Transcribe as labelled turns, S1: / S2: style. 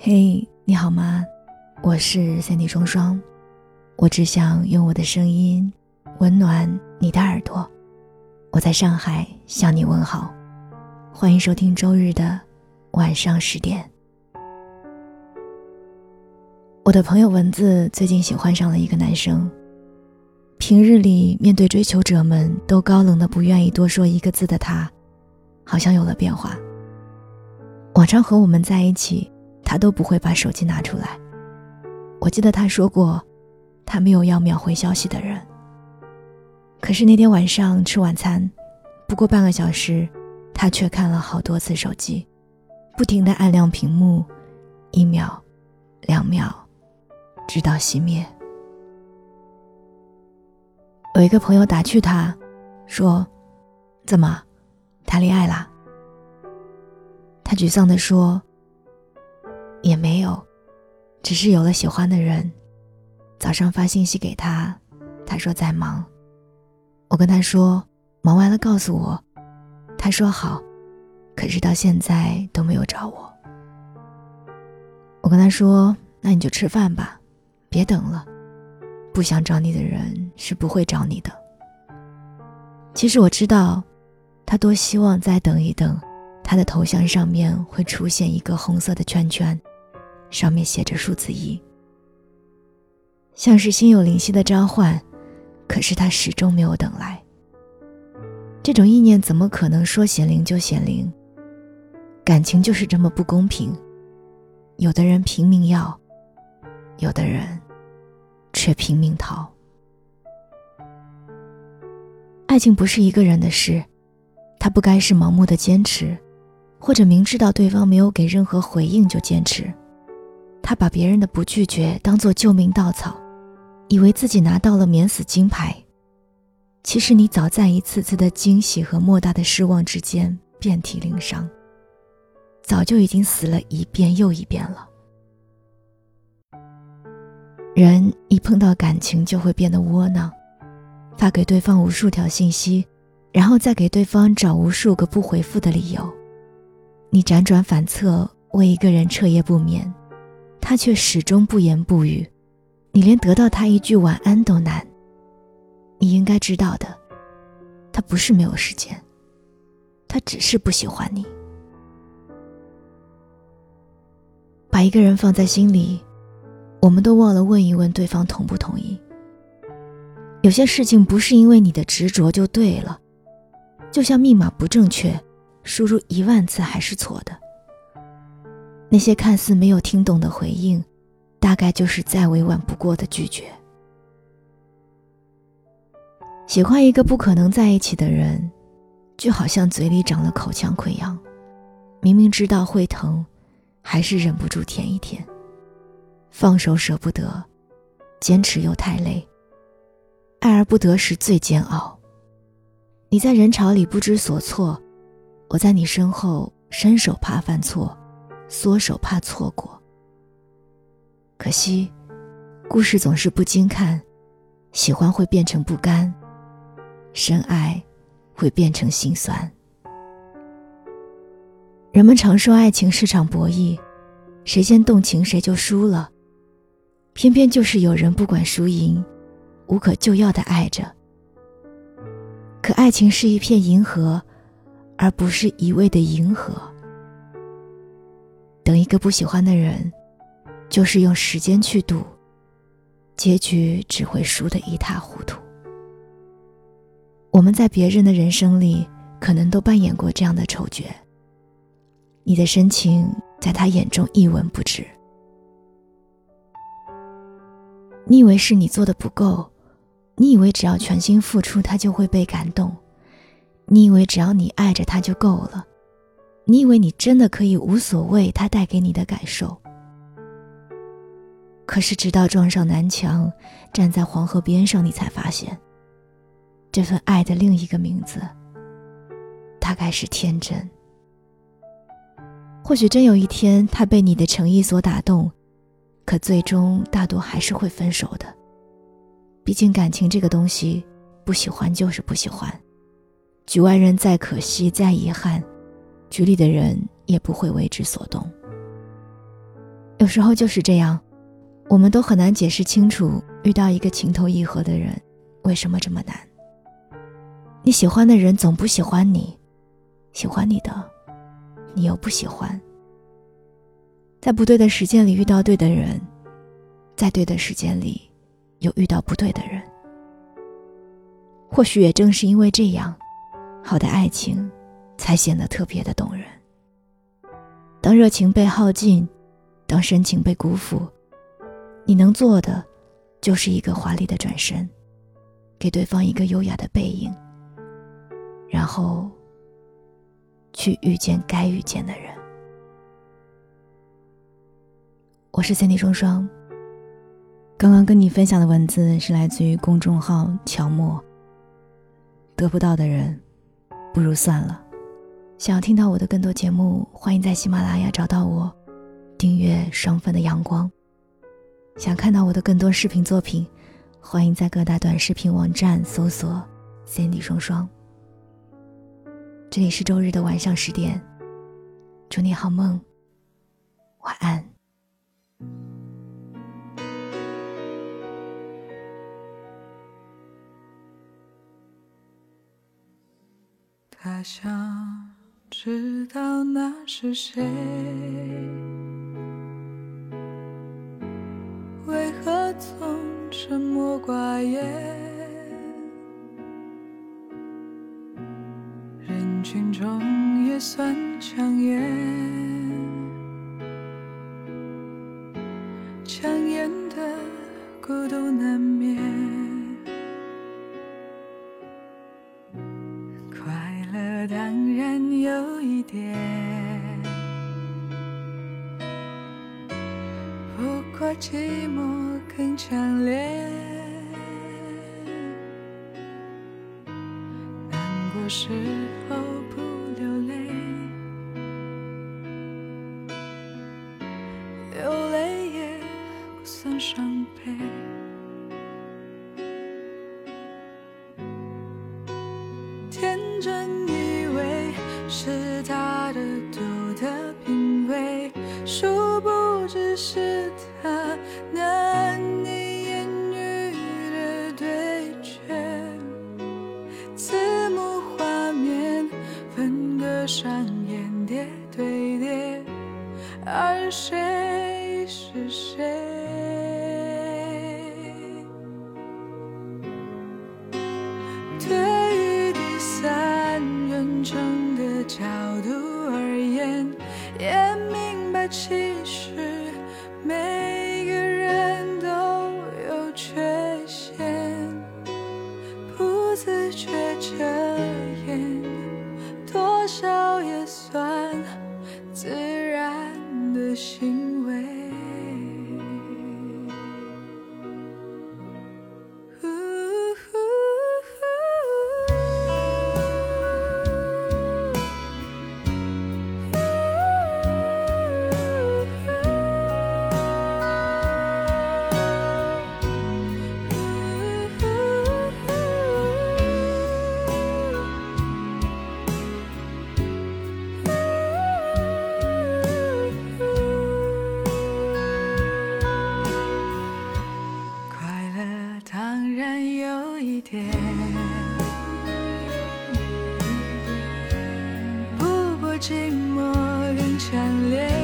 S1: 嘿，你好吗？我是三 D 双双，我只想用我的声音温暖你的耳朵。我在上海向你问好，欢迎收听周日的晚上十点。我的朋友文子最近喜欢上了一个男生，平日里面对追求者们都高冷的不愿意多说一个字的他，好像有了变化。往常和我们在一起。他都不会把手机拿出来。我记得他说过，他没有要秒回消息的人。可是那天晚上吃晚餐，不过半个小时，他却看了好多次手机，不停的按亮屏幕，一秒，两秒，直到熄灭。有一个朋友打趣他，说：“怎么，谈恋爱啦？”他沮丧的说。也没有，只是有了喜欢的人。早上发信息给他，他说在忙。我跟他说忙完了告诉我，他说好，可是到现在都没有找我。我跟他说那你就吃饭吧，别等了。不想找你的人是不会找你的。其实我知道，他多希望再等一等，他的头像上面会出现一个红色的圈圈。上面写着数字一，像是心有灵犀的召唤，可是他始终没有等来。这种意念怎么可能说显灵就显灵？感情就是这么不公平，有的人拼命要，有的人却拼命逃。爱情不是一个人的事，他不该是盲目的坚持，或者明知道对方没有给任何回应就坚持。他把别人的不拒绝当做救命稻草，以为自己拿到了免死金牌。其实你早在一次次的惊喜和莫大的失望之间遍体鳞伤，早就已经死了一遍又一遍了。人一碰到感情就会变得窝囊，发给对方无数条信息，然后再给对方找无数个不回复的理由。你辗转反侧，为一个人彻夜不眠。他却始终不言不语，你连得到他一句晚安都难。你应该知道的，他不是没有时间，他只是不喜欢你。把一个人放在心里，我们都忘了问一问对方同不同意。有些事情不是因为你的执着就对了，就像密码不正确，输入一万次还是错的。那些看似没有听懂的回应，大概就是再委婉不过的拒绝。喜欢一个不可能在一起的人，就好像嘴里长了口腔溃疡，明明知道会疼，还是忍不住舔一舔。放手舍不得，坚持又太累。爱而不得时最煎熬。你在人潮里不知所措，我在你身后伸手怕犯错。缩手怕错过，可惜，故事总是不经看，喜欢会变成不甘，深爱会变成心酸。人们常说爱情是场博弈，谁先动情谁就输了，偏偏就是有人不管输赢，无可救药的爱着。可爱情是一片银河，而不是一味的迎合。等一个不喜欢的人，就是用时间去赌，结局只会输得一塌糊涂。我们在别人的人生里，可能都扮演过这样的丑角。你的深情在他眼中一文不值，你以为是你做的不够，你以为只要全心付出，他就会被感动，你以为只要你爱着他就够了。你以为你真的可以无所谓他带给你的感受，可是直到撞上南墙，站在黄河边上，你才发现，这份爱的另一个名字，大概是天真。或许真有一天，他被你的诚意所打动，可最终大多还是会分手的。毕竟感情这个东西，不喜欢就是不喜欢，局外人再可惜再遗憾。局里的人也不会为之所动。有时候就是这样，我们都很难解释清楚，遇到一个情投意合的人，为什么这么难？你喜欢的人总不喜欢你，喜欢你的，你又不喜欢。在不对的时间里遇到对的人，在对的时间里，又遇到不对的人。或许也正是因为这样，好的爱情，才显得特别的动人。当热情被耗尽。当深情被辜负，你能做的，就是一个华丽的转身，给对方一个优雅的背影，然后去遇见该遇见的人。我是三 D 双双。刚刚跟你分享的文字是来自于公众号“乔墨”。得不到的人，不如算了。想要听到我的更多节目，欢迎在喜马拉雅找到我。订阅双份的阳光。想看到我的更多视频作品，欢迎在各大短视频网站搜索 “Cindy 双双”。这里是周日的晚上十点，祝你好梦，晚安。
S2: 他想知道那是谁。为何总沉默寡言？人群中也算抢眼，抢眼的孤独寂寞更强烈，难过时候不流泪，流泪也不算伤悲。天真谁是谁？对于第三人称的角度而言，也明白其实没的心。当然有一点不过寂寞更强烈。